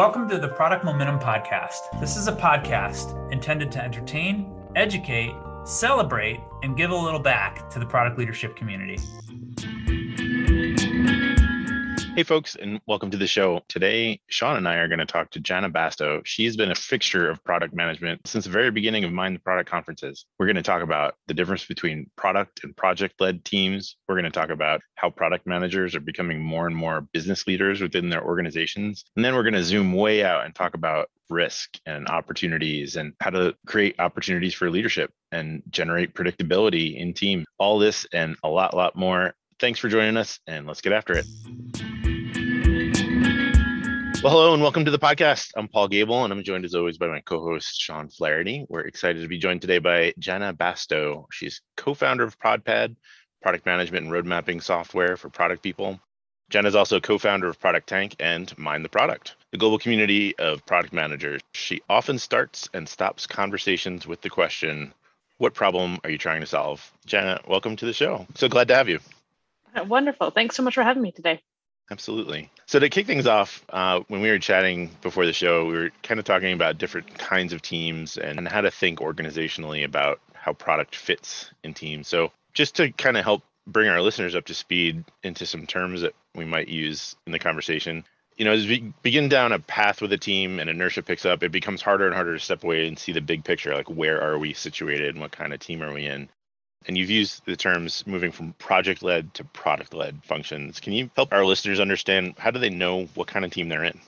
Welcome to the Product Momentum Podcast. This is a podcast intended to entertain, educate, celebrate, and give a little back to the product leadership community. Hey, folks, and welcome to the show. Today, Sean and I are going to talk to Janna Bastow. She's been a fixture of product management since the very beginning of Mind the Product conferences. We're going to talk about the difference between product and project led teams. We're going to talk about how product managers are becoming more and more business leaders within their organizations. And then we're going to zoom way out and talk about risk and opportunities and how to create opportunities for leadership and generate predictability in team. All this and a lot, lot more. Thanks for joining us, and let's get after it. Well, hello and welcome to the podcast. I'm Paul Gebel, and I'm joined as always by my co-host Sean Flaherty. We're excited to be joined today by Janna Bastow. She's co-founder of ProdPad, product management and road mapping software for product people. Janna is also co-founder of Product Tank and Mind the Product, the global community of product managers. She often starts and stops conversations with the question, "What problem are you trying to solve?" Janna, welcome to the show. So glad to have you. Wonderful. Thanks so much for having me today. Absolutely. So to kick things off, uh, when we were chatting before the show, we were kind of talking about different kinds of teams and how to think organizationally about how product fits in teams. So just to kind of help bring our listeners up to speed into some terms that we might use in the conversation, you know, as we begin down a path with a team and inertia picks up, it becomes harder and harder to step away and see the big picture, like where are we situated and what kind of team are we in? And you've used the terms moving from project led to product led functions. Can you help our listeners understand how do they know what kind of team they're in?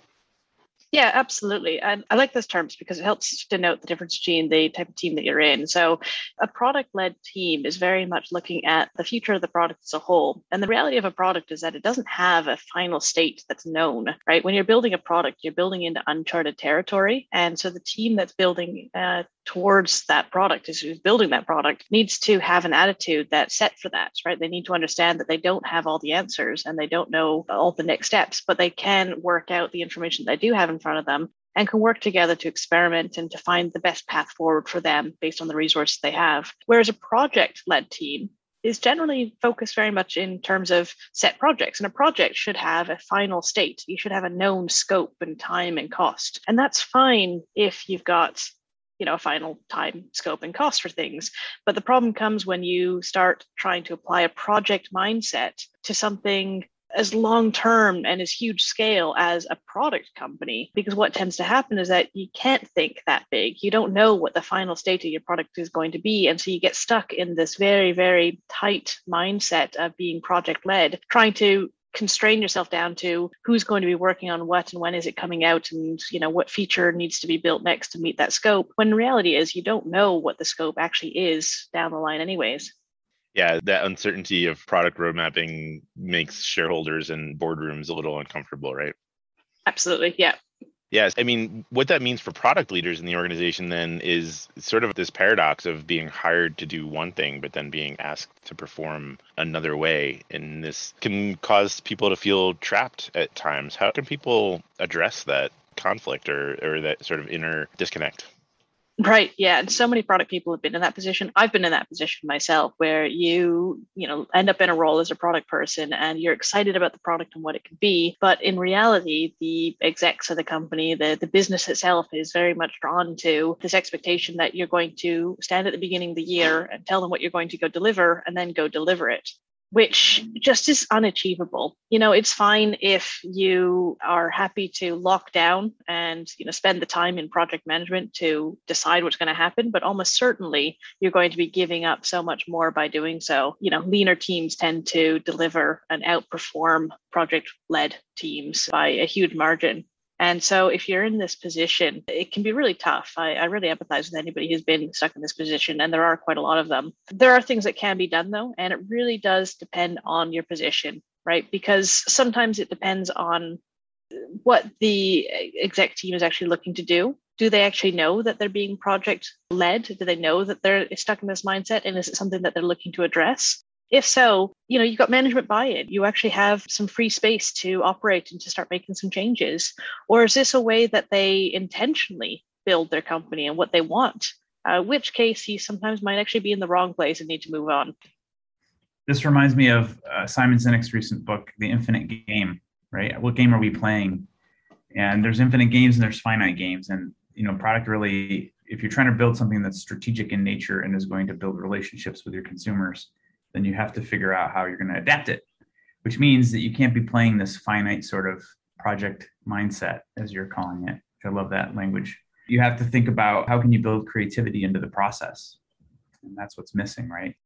Yeah, absolutely. And I like those terms because it helps denote the difference between the type of team that you're in. So, a product led team is very much looking at the future of the product as a whole. And the reality of a product is that it doesn't have a final state that's known, right? When you're building a product, you're building into uncharted territory. And so, the team that's building uh, towards that product is who's building that product needs to have an attitude that's set for that right they need to understand that they don't have all the answers and they don't know all the next steps but they can work out the information they do have in front of them and can work together to experiment and to find the best path forward for them based on the resources they have whereas a project led team is generally focused very much in terms of set projects. And a project should have a final state. You should have a known scope and time and cost. And that's fine if you've got you know a final time scope and cost for things. But the problem comes when you start trying to apply a project mindset to something as long term and as huge scale as a product company. Because what tends to happen is that you can't think that big. You don't know what the final state of your product is going to be. And so you get stuck in this very very tight mindset of being project led trying to constrain yourself down to who's going to be working on what and when is it coming out and you know what feature needs to be built next to meet that scope when reality is you don't know what the scope actually is down the line anyways. Yeah that uncertainty of product road mapping makes shareholders and boardrooms a little uncomfortable right? Absolutely yeah Yes. I mean, what that means for product leaders in the organization then is sort of this paradox of being hired to do one thing, but then being asked to perform another way. And this can cause people to feel trapped at times. How can people address that conflict or, or that sort of inner disconnect? Right. Yeah. And so many product people have been in that position. I've been in that position myself where you, you know, end up in a role as a product person and you're excited about the product and what it could be. But in reality, the execs of the company, the, the business itself is very much drawn to this expectation that you're going to stand at the beginning of the year and tell them what you're going to go deliver and then go deliver it which just is unachievable. You know, it's fine if you are happy to lock down and, you know, spend the time in project management to decide what's going to happen, but almost certainly you're going to be giving up so much more by doing so. You know, leaner teams tend to deliver and outperform project led teams by a huge margin. And so, if you're in this position, it can be really tough. I, I, really empathize with anybody who's been stuck in this position, and there are quite a lot of them. There are things that can be done, though, and it really does depend on your position, right? Because sometimes it depends on what the exec team is actually looking to do. Do they actually know that they're being project led? Do they know that they're stuck in this mindset? And is it something that they're looking to address? If so, you know, you've got management buy-in. You actually have some free space to operate and to start making some changes. Or is this a way that they intentionally build their company and what they want? Uh, which case you sometimes might actually be in the wrong place and need to move on. This reminds me of uh, Simon Sinek's recent book, The Infinite Game, right? What game are we playing? And there's infinite games and there's finite games. And you know, product really, if you're trying to build something that's strategic in nature and is going to build relationships with your consumers, then you have to figure out how you're going to adapt it, which means that you can't be playing this finite sort of project mindset, as you're calling it. I love that language. You have to think about how can you build creativity into the process. And that's what's missing, right?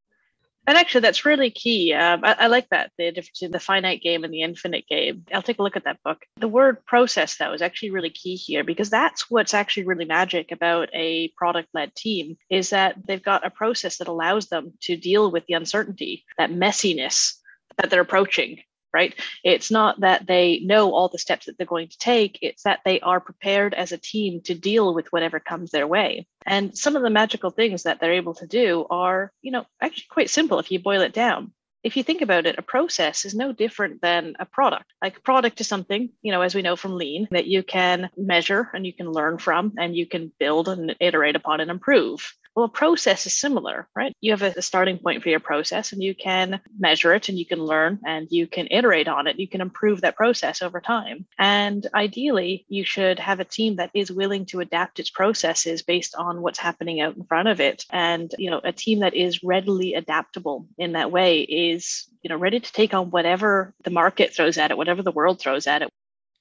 And actually, that's really key. Um, I, I, like that the difference in the finite game and the infinite game. I'll take a look at that book. The word process, though, is actually really key here because that's what's actually really magic about a product led team is that they've got a process that allows them to deal with the uncertainty, that messiness that they're approaching right? It's not that they know all the steps that they're going to take, it's that they are prepared as a team to deal with whatever comes their way. And some of the magical things that they're able to do are, you know, actually quite simple if you boil it down. If you think about it, a process is no different than a product. Like a product is something, you know, as we know from lean, that you can measure and you can learn from and you can build and iterate upon and improve. Well, a process is similar, right? You have a, starting point for your process and you can measure it and you can learn and you can iterate on it. You can improve that process over time. And ideally, you should have a team that is willing to adapt its processes based on what's happening out in front of it. And, you know, a team that is readily adaptable in that way is, you know, ready to take on whatever the market throws at it, whatever the world throws at it.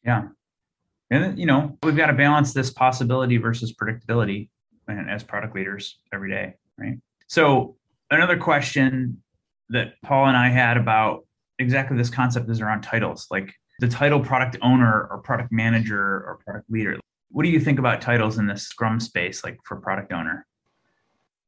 Yeah. And, you know, we've got to balance this possibility versus predictability and as product leaders every day, right? So another question that Paul and I had about exactly this concept is around titles, like the title product owner or product manager or product leader. What do you think about titles in this Scrum space, like for product owner?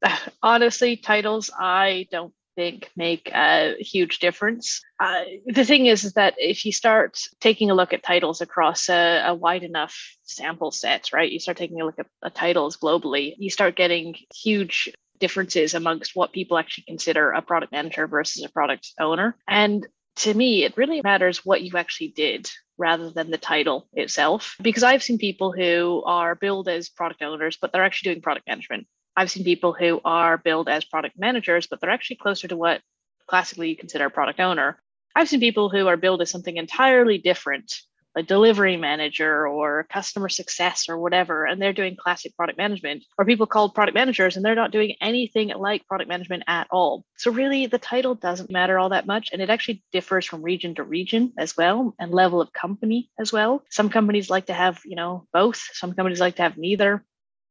Honestly, titles I don't think make a huge difference. Uh, the thing is, is that if you start taking a look at titles across a, a wide enough sample set, right, you start taking a look at, at titles globally, you start getting huge differences amongst what people actually consider a product manager versus a product owner. And to me, it really matters what you actually did rather than the title itself. Because I've seen people who are billed as product owners, but they're actually doing product management. I've seen people who are billed as product managers, but they're actually closer to what classically you consider a product owner. I've seen people who are billed as something entirely different, like delivery manager or customer success or whatever, and they're doing classic product management, or people called product managers and they're not doing anything like product management at all. So, really, the title doesn't matter all that much. And it actually differs from region to region as well and level of company as well. Some companies like to have, you know, both, some companies like to have neither.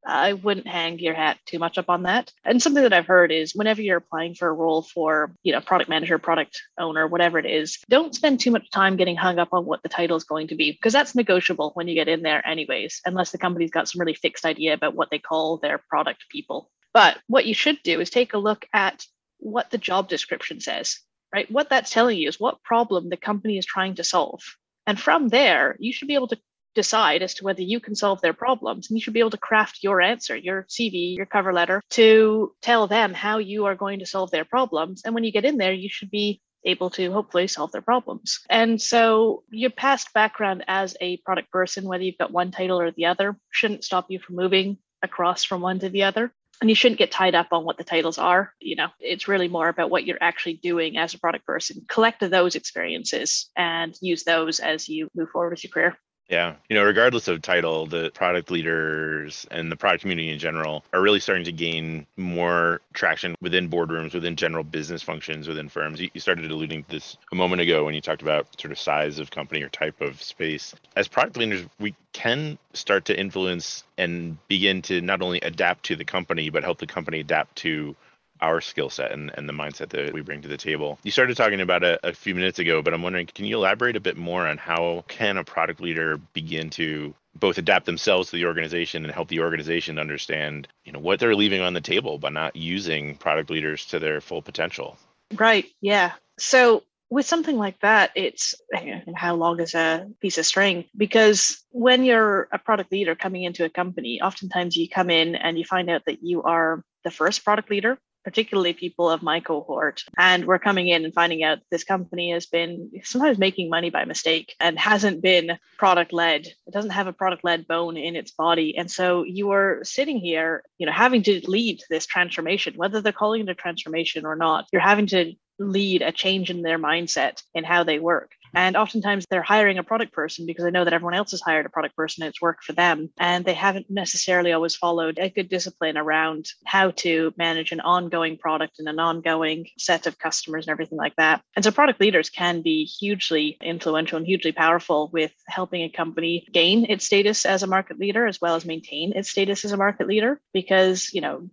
I wouldn't hang your hat too much up on that. And something that I've heard is whenever you're applying for a role for, you know, product manager, product owner, whatever it is, don't spend too much time getting hung up on what the title is going to be because that's negotiable when you get in there anyways, unless the company's got some really fixed idea about what they call their product people. But what you should do is take a look at what the job description says, right? What that's telling you is what problem the company is trying to solve. And from there, you should be able to decide as to whether you can solve their problems. And you should be able to craft your answer, your CV, your cover letter to tell them how you are going to solve their problems. And when you get in there, you should be able to hopefully solve their problems. And so your past background as a product person, whether you've got one title or the other, shouldn't stop you from moving across from one to the other. And you shouldn't get tied up on what the titles are. You know, it's really more about what you're actually doing as a product person. Collect those experiences and use those as you move forward with your career. Yeah. You know, regardless of title, the product leaders and the product community in general are really starting to gain more traction within boardrooms, within general business functions within firms. You started alluding to this a moment ago when you talked about sort of size of company or type of space. As product leaders, we can start to influence and begin to not only adapt to the company, but help the company adapt to our skill set and, and the mindset that we bring to the table. You started talking about it a few minutes ago, but I'm wondering, can you elaborate a bit more on how can a product leader begin to both adapt themselves to the organization and help the organization understand, you know, what they're leaving on the table by not using product leaders to their full potential? Right. Yeah. So with something like that, it's how long is a piece of string? Because when you're a product leader coming into a company, oftentimes you come in and you find out that you are the first product leader particularly people of my cohort. And we're coming in and finding out this company has been sometimes making money by mistake and hasn't been product led. It doesn't have a product led bone in its body. And so you are sitting here, you know, having to lead this transformation, whether they're calling it a transformation or not. You're having to lead a change in their mindset and how they work. And oftentimes they're hiring a product person because they know that everyone else has hired a product person and it's worked for them. And they haven't necessarily always followed a good discipline around how to manage an ongoing product and an ongoing set of customers and everything like that. And so product leaders can be hugely influential and hugely powerful with helping a company gain its status as a market leader as well as maintain its status as a market leader because, you know,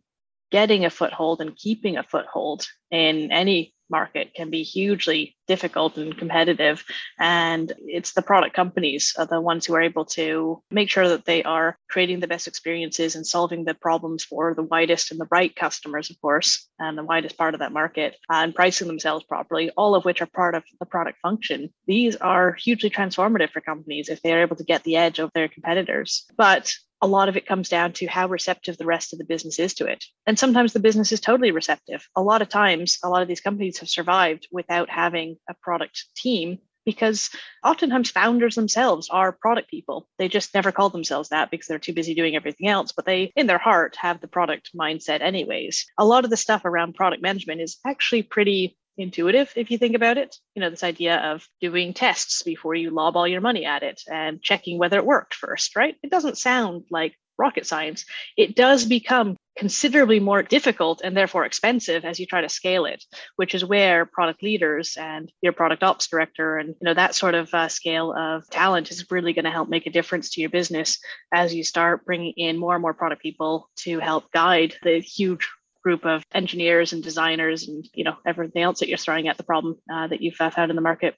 getting a foothold and keeping a foothold in any market can be hugely difficult and competitive. And it's the product companies are the ones who are able to make sure that they are creating the best experiences and solving the problems for the widest and the right customers, of course, and the widest part of that market and pricing themselves properly, all of which are part of the product function. These are hugely transformative for companies if they're able to get the edge of their competitors. But a lot of it comes down to how receptive the rest of the business is to it. And sometimes the business is totally receptive. A lot of times, a lot of these companies have survived without having a product team because oftentimes founders themselves are product people. They just never call themselves that because they're too busy doing everything else, but they, in their heart, have the product mindset anyways. A lot of the stuff around product management is actually pretty intuitive if you think about it. You know, this idea of doing tests before you lob all your money at it and checking whether it worked first, right? It doesn't sound like rocket science. It does become considerably more difficult and therefore expensive as you try to scale it which is where product leaders and your product ops director and you know that sort of uh, scale of talent is really going to help make a difference to your business as you start bringing in more and more product people to help guide the huge group of engineers and designers and you know everything else that you're throwing at the problem uh, that you've uh, found in the market.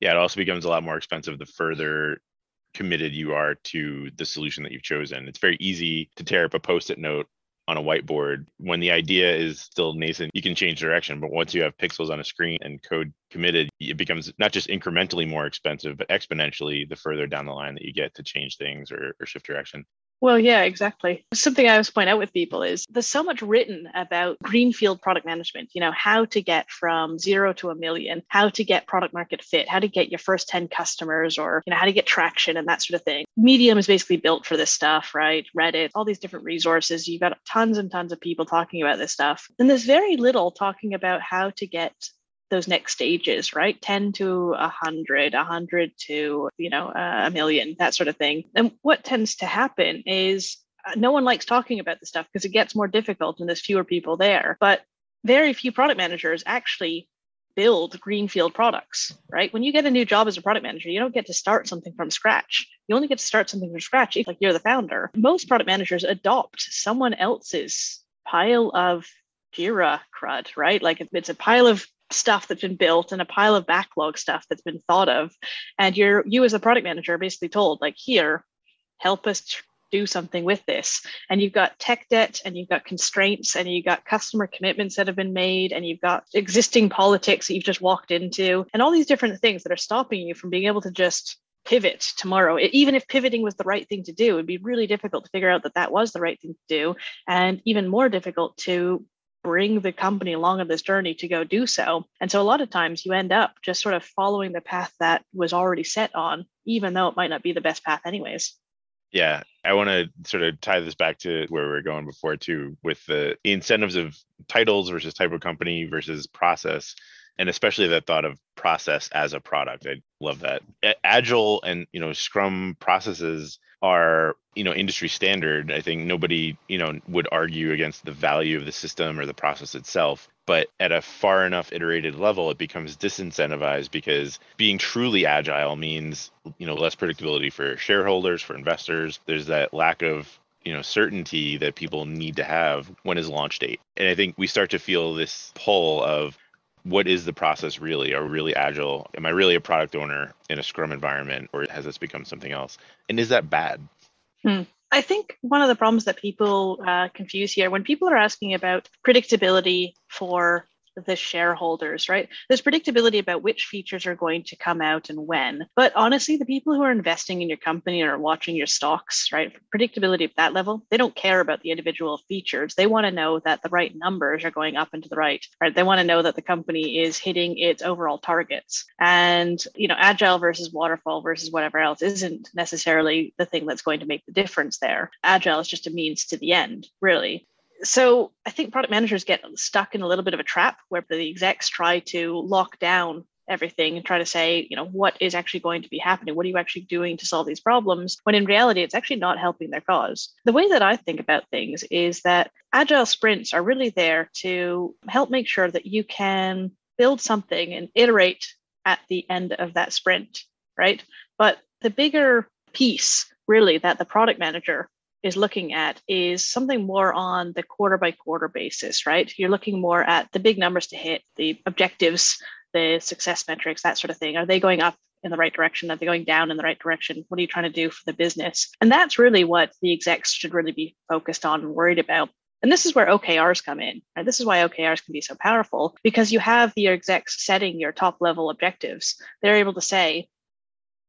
Yeah it also becomes a lot more expensive the further committed you are to the solution that you've chosen. It's very easy to tear up a post-it note on a whiteboard. When the idea is still nascent you can change direction but once you have pixels on a screen and code committed it becomes not just incrementally more expensive but exponentially the further down the line that you get to change things or, or shift direction well, yeah, exactly. Something I always point out with people is there's so much written about greenfield product management, you know, how to get from zero to a million, how to get product market fit, how to get your first 10 customers, or, you know, how to get traction and that sort of thing. Medium is basically built for this stuff, right? Reddit, all these different resources. You've got tons and tons of people talking about this stuff. And there's very little talking about how to get those next stages, right? 10 to 100, 100 to, you know, a million, that sort of thing. And what tends to happen is uh, no one likes talking about this stuff because it gets more difficult and there's fewer people there. But very few product managers actually build greenfield products, right? When you get a new job as a product manager, you don't get to start something from scratch. You only get to start something from scratch if like you're the founder. Most product managers adopt someone else's pile of Jira crud, right? Like it's a pile of stuff that's been built and a pile of backlog stuff that's been thought of. And you're you as a product manager are basically told like here help us do something with this. And you've got tech debt and you've got constraints and you've got customer commitments that have been made and you've got existing politics that you've just walked into and all these different things that are stopping you from being able to just pivot tomorrow. Even if pivoting was the right thing to do it'd be really difficult to figure out that that was the right thing to do and even more difficult to bring the company along on this journey to go do so. And so a lot of times you end up just sort of following the path that was already set on, even though it might not be the best path, anyways. Yeah, I want to sort of tie this back to where we were going before, too, with the incentives of titles versus type of company versus process and especially that thought of process as a product. I love that. Agile and you know scrum processes are you know industry standard. I think nobody you know would argue against the value of the system or the process itself but at a far enough iterated level it becomes disincentivized because being truly agile means you know less predictability for shareholders for investors. There's that lack of you know certainty that people need to have when is launch date. And i think we start to feel this pull of what is the process really? Are we really agile? Am I really a product owner in a Scrum environment, or has this become something else? And is that bad? Hmm. I think one of the problems that people uh, confuse here when people are asking about predictability for the shareholders, right? There's predictability about which features are going to come out and when. But honestly, the people who are investing in your company or watching your stocks, right? Predictability at that level, they don't care about the individual features. They want to know that the right numbers are going up and to the right, right? They want to know that the company is hitting its overall targets. And, you know, agile versus waterfall versus whatever else isn't necessarily the thing that's going to make the difference there. Agile is just a means to the end, really so I think product managers get stuck in a little bit of a trap where the execs try to lock down everything and try to say, you know, what is actually going to be happening? What are you actually doing to solve these problems? When in reality, it's actually not helping their cause. The way that I think about things is that agile sprints are really there to help make sure that you can build something and iterate at the end of that sprint, right? But the bigger piece, really, that the product manager is looking at is something more on the quarter by quarter basis, right? You're looking more at the big numbers to hit, the objectives the success metrics, that sort of thing? Are they going up in the right direction? Are they going down in the right direction? What are you trying to do for the business? And that's really what the execs should really be focused on and worried about. And this is where OKRs come in. Right? This is why OKRs can be so powerful because you have your execs setting your top level objectives. They're able to say,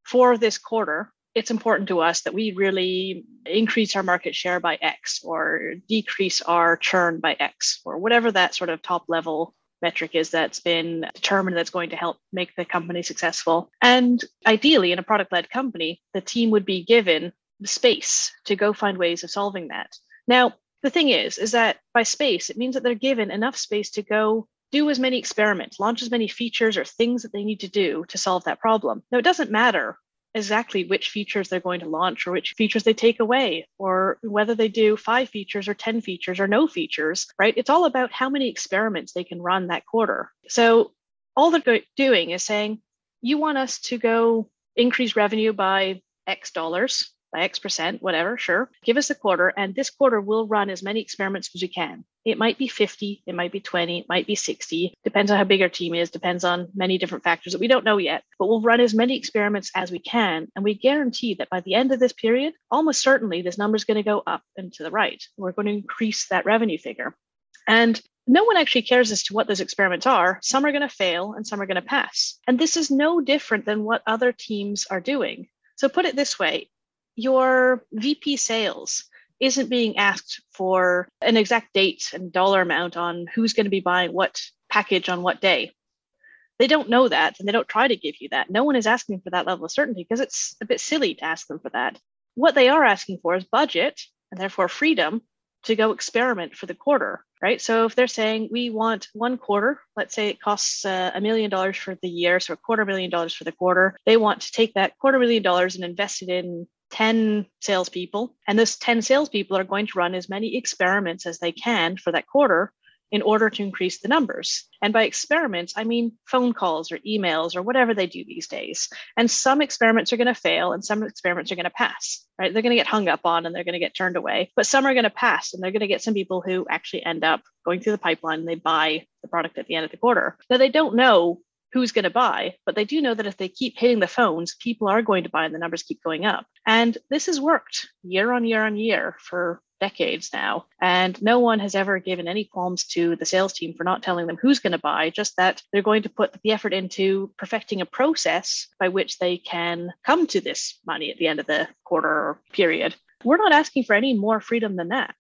for this quarter, it's important to us that we really increase our market share by X or decrease our churn by X or whatever that sort of top level metric is that's been determined that's going to help make the company successful. And ideally, in a product led company, the team would be given the space to go find ways of solving that. Now, the thing is, is that by space, it means that they're given enough space to go do as many experiments, launch as many features or things that they need to do to solve that problem. Now, it doesn't matter exactly which features they're going to launch or which features they take away or whether they do five features or 10 features or no features, right? It's all about how many experiments they can run that quarter. So all they're doing is saying, you want us to go increase revenue by X dollars by X percent, whatever, sure. Give us a quarter, and this quarter we'll run as many experiments as we can. It might be 50, it might be 20, it might be 60, depends on how big our team is, depends on many different factors that we don't know yet. But we'll run as many experiments as we can, and we guarantee that by the end of this period, almost certainly this number is going to go up and to the right. We're going to increase that revenue figure. And no one actually cares as to what those experiments are. Some are going to fail and some are going to pass. And this is no different than what other teams are doing. So put it this way your VP sales isn't being asked for an exact date and dollar amount on who's going to be buying what package on what day. They don't know that and they don't try to give you that. No one is asking for that level of certainty because it's a bit silly to ask them for that. What they are asking for is budget and therefore freedom to go experiment for the quarter, right? So if they're saying we want one quarter, let's say it costs uh, a million dollars for the year, so a quarter million dollars for the quarter, they want to take that quarter million dollars and invest it in 10 salespeople, and those 10 salespeople are going to run as many experiments as they can for that quarter in order to increase the numbers. And by experiments, I mean phone calls or emails or whatever they do these days. And some experiments are going to fail and some experiments are going to pass, right? They're going to get hung up on and they're going to get turned away, but some are going to pass and they're going to get some people who actually end up going through the pipeline and they buy the product at the end of the quarter. Now, they don't know who's going to buy, but they do know that if they keep hitting the phones, people are going to buy and the numbers keep going up. And this has worked year on year on year for decades now. And no one has ever given any qualms to the sales team for not telling them who's going to buy, just that they're going to put the effort into perfecting a process by which they can come to this money at the end of the quarter or period. We're not asking for any more freedom than that.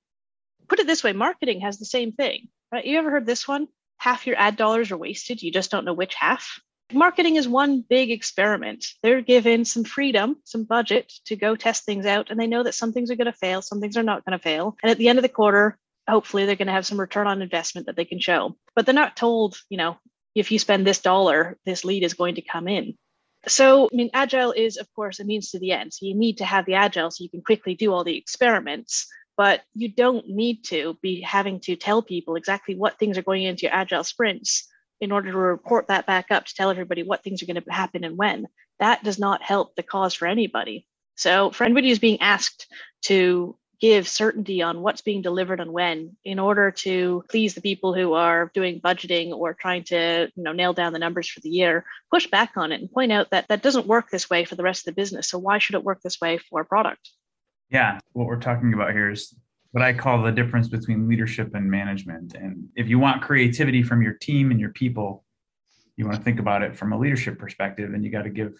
Put it this way marketing has the same thing. Right? You ever heard this one? Half your ad dollars are wasted. You just don't know which half. Marketing is one big experiment. They're given some freedom, some budget to go test things out, and they know that some things are going to fail, some things are not going to fail. And at the end of the quarter, hopefully they're going to have some return on investment that they can show. But they're not told, you know, if you spend this dollar, this lead is going to come in. So, I mean, agile is, of course, a means to the end. So, you need to have the agile so you can quickly do all the experiments but you don't need to be having to tell people exactly what things are going into your agile sprints in order to report that back up to tell everybody what things are going to happen and when. That does not help the cause for anybody. So, for anybody who's being asked to give certainty on what's being delivered and when in order to please the people who are doing budgeting or trying to you know nail down the numbers for the year push back on it and point out that that doesn't work this way for the rest of the business so why should it work this way for a product yeah, what we're talking about here is what I call the difference between leadership and management. And if you want creativity from your team and your people, you want to think about it from a leadership perspective, and you got to give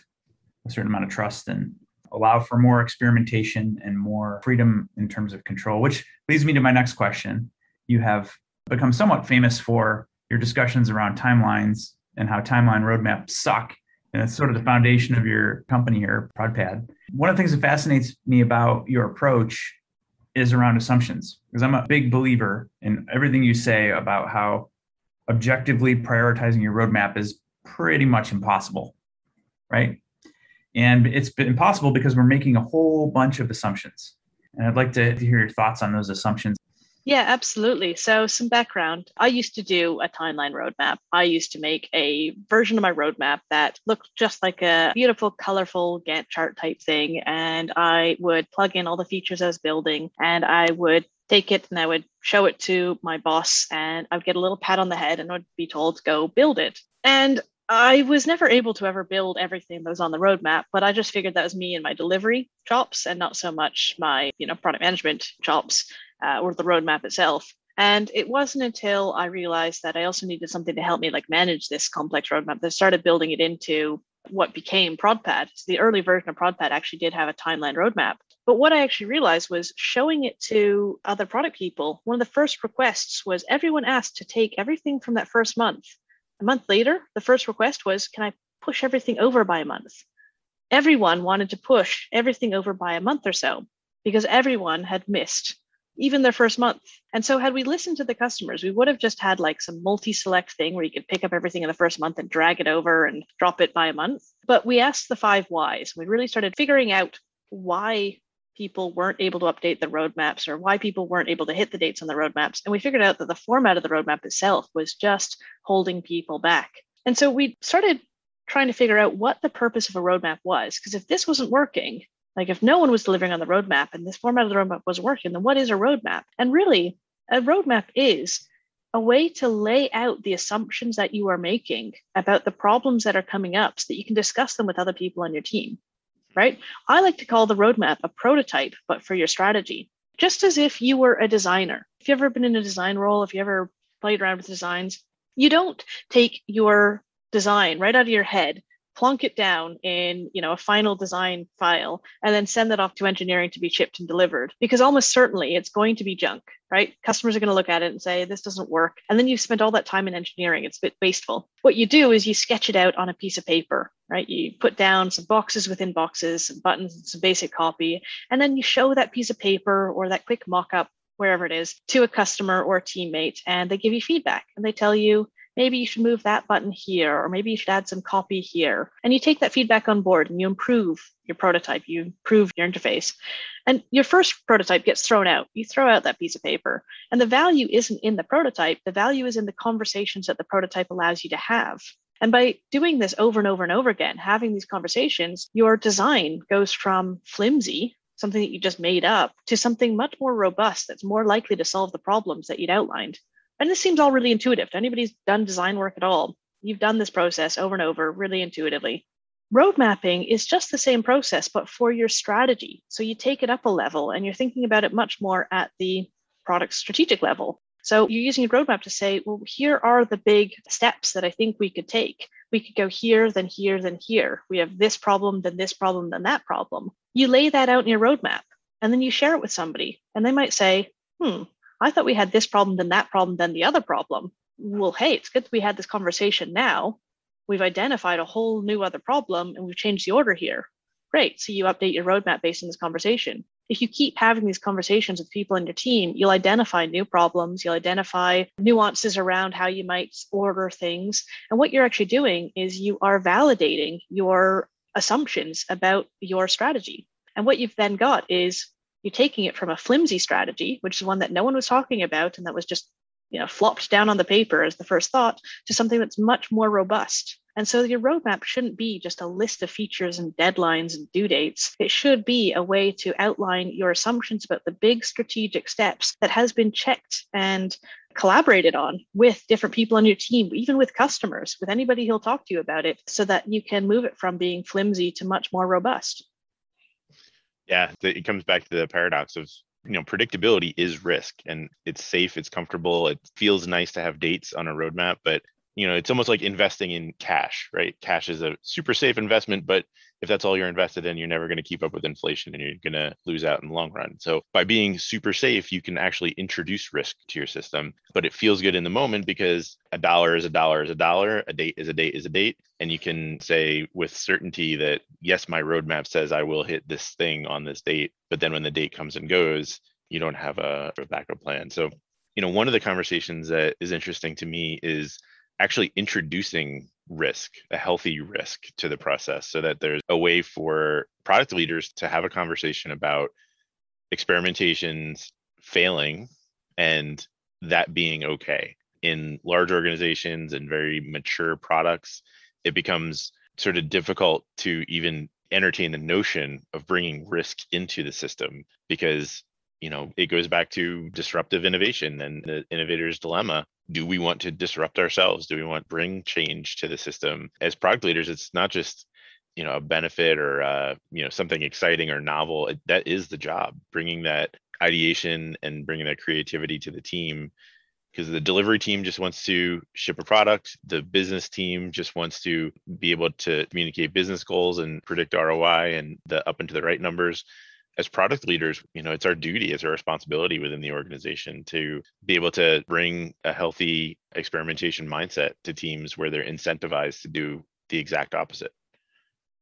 a certain amount of trust and allow for more experimentation and more freedom in terms of control, which leads me to my next question. You have become somewhat famous for your discussions around timelines and how timeline roadmaps suck and it's sort of the foundation of your company here, ProdPad. One of the things that fascinates me about your approach is around assumptions, because I'm a big believer in everything you say about how objectively prioritizing your roadmap is pretty much impossible, right? And it's impossible because we're making a whole bunch of assumptions. And I'd like to hear your thoughts on those assumptions. Yeah, absolutely. So, some background. I used to do a timeline roadmap. I used to make a version of my roadmap that looked just like a beautiful, colorful Gantt chart type thing. And I would plug in all the features I was building and I would take it and I would show it to my boss and I would get a little pat on the head and I would be told go build it. And I was never able to ever build everything that was on the roadmap, but I just figured that was me and my delivery chops and not so much my, you know, product management chops uh, or the roadmap itself. And it wasn't until I realized that I also needed something to help me like manage this complex roadmap that I started building it into what became ProdPad. So the early version of ProdPad actually did have a timeline roadmap. But what I actually realized was showing it to other product people. One of the first requests was everyone asked to take everything from that first month a month later, the first request was, Can I push everything over by a month? Everyone wanted to push everything over by a month or so because everyone had missed even their first month. And so, had we listened to the customers, we would have just had like some multi select thing where you could pick up everything in the first month and drag it over and drop it by a month. But we asked the five whys. We really started figuring out why people weren't able to update the roadmaps or why people weren't able to hit the dates on the roadmaps. And we figured out that the format of the roadmap itself was just holding people back. And so we started trying to figure out what the purpose of a roadmap was. Because if this wasn't working, like if no one was delivering on the roadmap and this format of the roadmap was working, then what is a roadmap? And really, a roadmap is a way to lay out the assumptions that you are making about the problems that are coming up so that you can discuss them with other people on your team right? I like to call the roadmap a prototype, but for your strategy, just as if you were a designer. If you've ever been in a design role, if you ever played around with designs, you don't take your design right out of your head plunk it down in you know a final design file and then send that off to engineering to be shipped and delivered. Because almost certainly it's going to be junk right? Customers are going to look at it and say this doesn't work. And then you've spent all that time in engineering. It's a bit wasteful. What you do is you sketch it out on a piece of paper right? You put down some boxes within boxes some buttons some basic copy and then you show that piece of paper or that quick mock-up wherever it is to a customer or a teammate and they give you feedback and they tell you maybe you should move that button here, or maybe you should add some copy here. And you take that feedback on board and you improve your prototype, you improve your interface. And your first prototype gets thrown out. You throw out that piece of paper. And the value isn't in the prototype, the value is in the conversations that the prototype allows you to have. And by doing this over and over and over again, having these conversations, your design goes from flimsy, something that you just made up, to something much more robust that's more likely to solve the problems that you'd outlined. And this seems all really intuitive to anybody who's done design work at all. You've done this process over and over really intuitively. Road mapping is just the same process, but for your strategy. So you take it up a level and you're thinking about it much more at the product strategic level. So you're using a roadmap to say, well, here are the big steps that I think we could take. We could go here, then here, then here. We have this problem, then this problem, then that problem. You lay that out in your roadmap and then you share it with somebody. And they might say, hmm, I thought we had this problem, then that problem, then the other problem. Well, hey, it's good that we had this conversation now. We've identified a whole new other problem and we've changed the order here. Great. So you update your roadmap based on this conversation. If you keep having these conversations with people in your team, you'll identify new problems, you'll identify nuances around how you might order things. And what you're actually doing is you are validating your assumptions about your strategy. And what you've then got is you're taking it from a flimsy strategy, which is one that no one was talking about and that was just you know flopped down on the paper as the first thought, to something that's much more robust. And so your roadmap shouldn't be just a list of features and deadlines and due dates. It should be a way to outline your assumptions about the big strategic steps that has been checked and collaborated on with different people on your team, even with customers, with anybody who'll talk to you about it, so that you can move it from being flimsy to much more robust. Yeah, it comes back to the paradox of you know predictability is risk and it's safe it's comfortable it feels nice to have dates on a roadmap but you know it's almost like investing in cash right? Cash is a super safe investment but if that's all you're invested in you're never going to keep up with inflation and you're going to lose out in the long run. So by being super safe you can actually introduce risk to your system but it feels good in the moment because a dollar is a dollar is a dollar a date is a date is a date and you can say with certainty that yes my roadmap says i will hit this thing on this date but then when the date comes and goes you don't have a, a backup plan. So you know one of the conversations that is interesting to me is actually introducing risk, a healthy risk to the process so that there's a way for product leaders to have a conversation about experimentations failing and that being okay. In large organizations and very mature products, it becomes sort of difficult to even entertain the notion of bringing risk into the system because you know it goes back to disruptive innovation and the innovator's dilemma do we want to disrupt ourselves? Do we want to bring change to the system? As product leaders it's not just you know a benefit or uh, you know something exciting or novel. It, that is the job bringing that ideation and bringing that creativity to the team. Because the delivery team just wants to ship a product. The business team just wants to be able to communicate business goals and predict roi and the up into the right numbers as product leaders, you know, it's our duty, it's our responsibility within the organization to be able to bring a healthy experimentation mindset to teams where they're incentivized to do the exact opposite.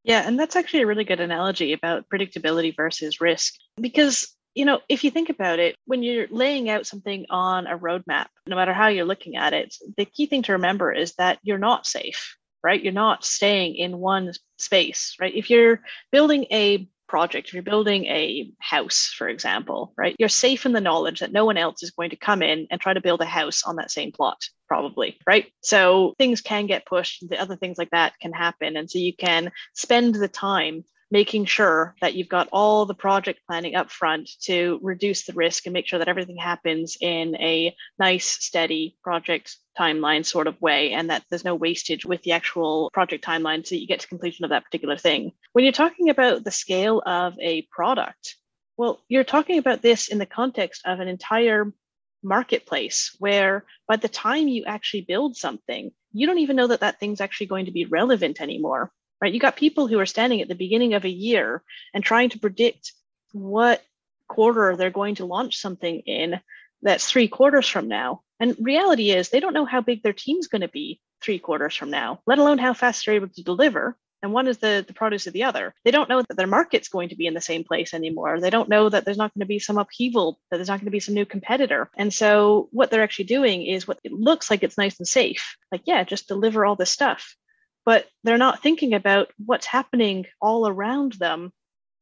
Yeah, and that's actually a really good analogy about predictability versus risk. Because, you know, if you think about it, when you're laying out something on a roadmap, no matter how you're looking at it, the key thing to remember is that you're not safe, right? You're not staying in one space, right? If you're building a project, if you're building a house, for example, right, you're safe in the knowledge that no one else is going to come in and try to build a house on that same plot, probably, right? So things can get pushed, the other things like that can happen. And so you can spend the time making sure that you've got all the project planning up front to reduce the risk and make sure that everything happens in a nice, steady project timeline sort of way and that there's no wastage with the actual project timeline so you get to completion of that particular thing. When you're talking about the scale of a product, well, you're talking about this in the context of an entire marketplace where by the time you actually build something, you don't even know that that thing's actually going to be relevant anymore right? You got people who are standing at the beginning of a year and trying to predict what quarter they're going to launch something in that's three quarters from now. And reality is they don't know how big their team's going to be three quarters from now, let alone how fast they're able to deliver. And one is the, the produce of the other. They don't know that their market's going to be in the same place anymore. They don't know that there's not going to be some upheaval, that there's not going to be some new competitor. And so what they're actually doing is what it looks like it's nice and safe. Like, yeah, just deliver all this stuff but they're not thinking about what's happening all around them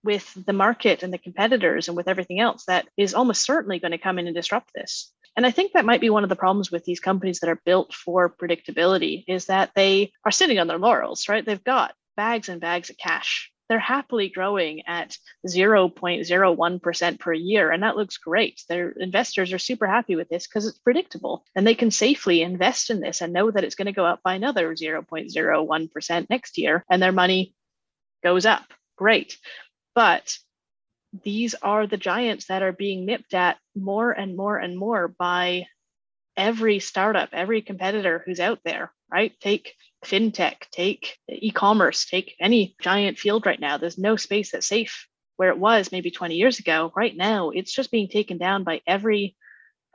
with the market and the competitors and with everything else that is almost certainly going to come in and disrupt this. And I think that might be one of the problems with these companies that are built for predictability is that they are sitting on their laurels, right? They've got bags and bags of cash they're happily growing at 0.01% per year. And that looks great. Their investors are super happy with this because it's predictable and they can safely invest in this and know that it's going to go up by another 0.01% next year and their money goes up. Great. But these are the giants that are being nipped at more and more and more by every startup, every competitor who's out there, right? Take fintech, take e-commerce, take any giant field right now. There's no space that's safe where it was maybe 20 years ago. Right now, it's just being taken down by every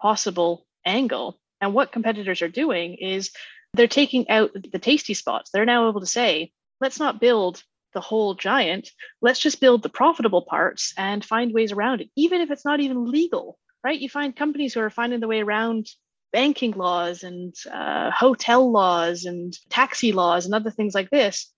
possible angle. And what competitors are doing is they're taking out the tasty spots. They're now able to say, let's not build the whole giant. Let's just build the profitable parts and find ways around it, even if it's not even legal, right? You find companies who are finding the way around banking laws and uh, hotel laws and taxi laws and other things like this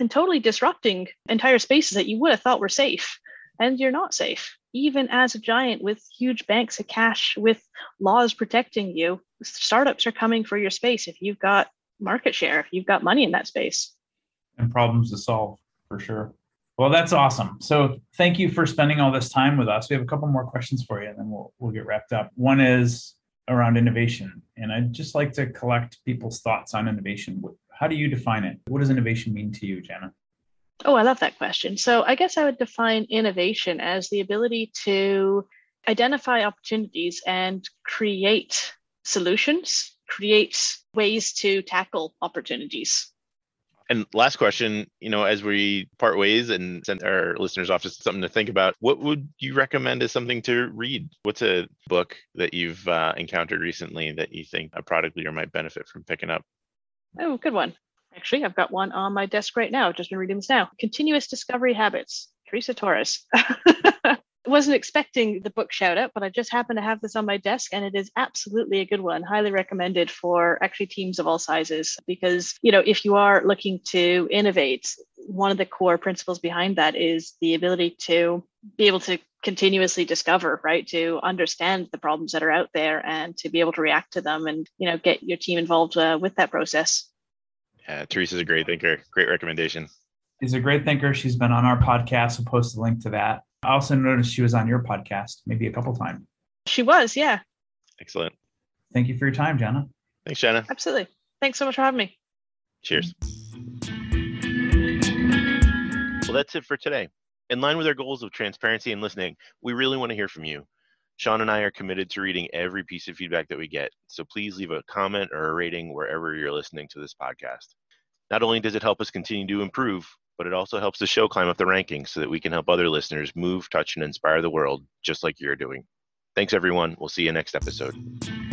and totally disrupting entire spaces that you would have thought were safe. And you're not safe. Even as a giant with huge banks of cash with laws protecting you startups are coming for your space if you've got market share if you've got money in that space. And problems to solve for sure. Well that's awesome. So thank you for spending all this time with us. We have a couple more questions for you and then we'll, we'll get wrapped up. One is around innovation. And I'd just like to collect people's thoughts on innovation. How do you define it? What does innovation mean to you, Janna? Oh, I love that question. So I guess I would define innovation as the ability to identify opportunities and create solutions, create ways to tackle opportunities. And last question, you know, as we part ways and send our listeners off to something to think about, what would you recommend as something to read? What's a book that you've uh, encountered recently that you think a product leader might benefit from picking up? Oh, good one. Actually, I've got one on my desk right now. Just been reading this now. Continuous Discovery Habits, Teresa Torres. wasn't expecting the book shout out, but I just happened to have this on my desk and it is absolutely a good one. Highly recommended for actually teams of all sizes because, you know, if you are looking to innovate, one of the core principles behind that is the ability to be able to continuously discover right? To understand the problems that are out there and to be able to react to them and you know get your team involved uh, with that process. Yeah teresa's a great thinker. Great recommendation. She's a great thinker. She's been on our podcast. We'll post a link to that i also noticed she was on your podcast maybe a couple times. She was yeah. Excellent. Thank you for your time Janna thanks Janna absolutely. Thanks so much for having me. Cheers. Well that's it for today. In line with our goals of transparency and listening, we really want to hear from you. Sean and I are committed to reading every piece of feedback that we get, so please leave a comment or a rating wherever you're listening to this podcast. Not only does it help us continue to improve, but it also helps the show climb up the rankings so that we can help other listeners move, touch, and inspire the world just like you're doing. Thanks, everyone. We'll see you next episode.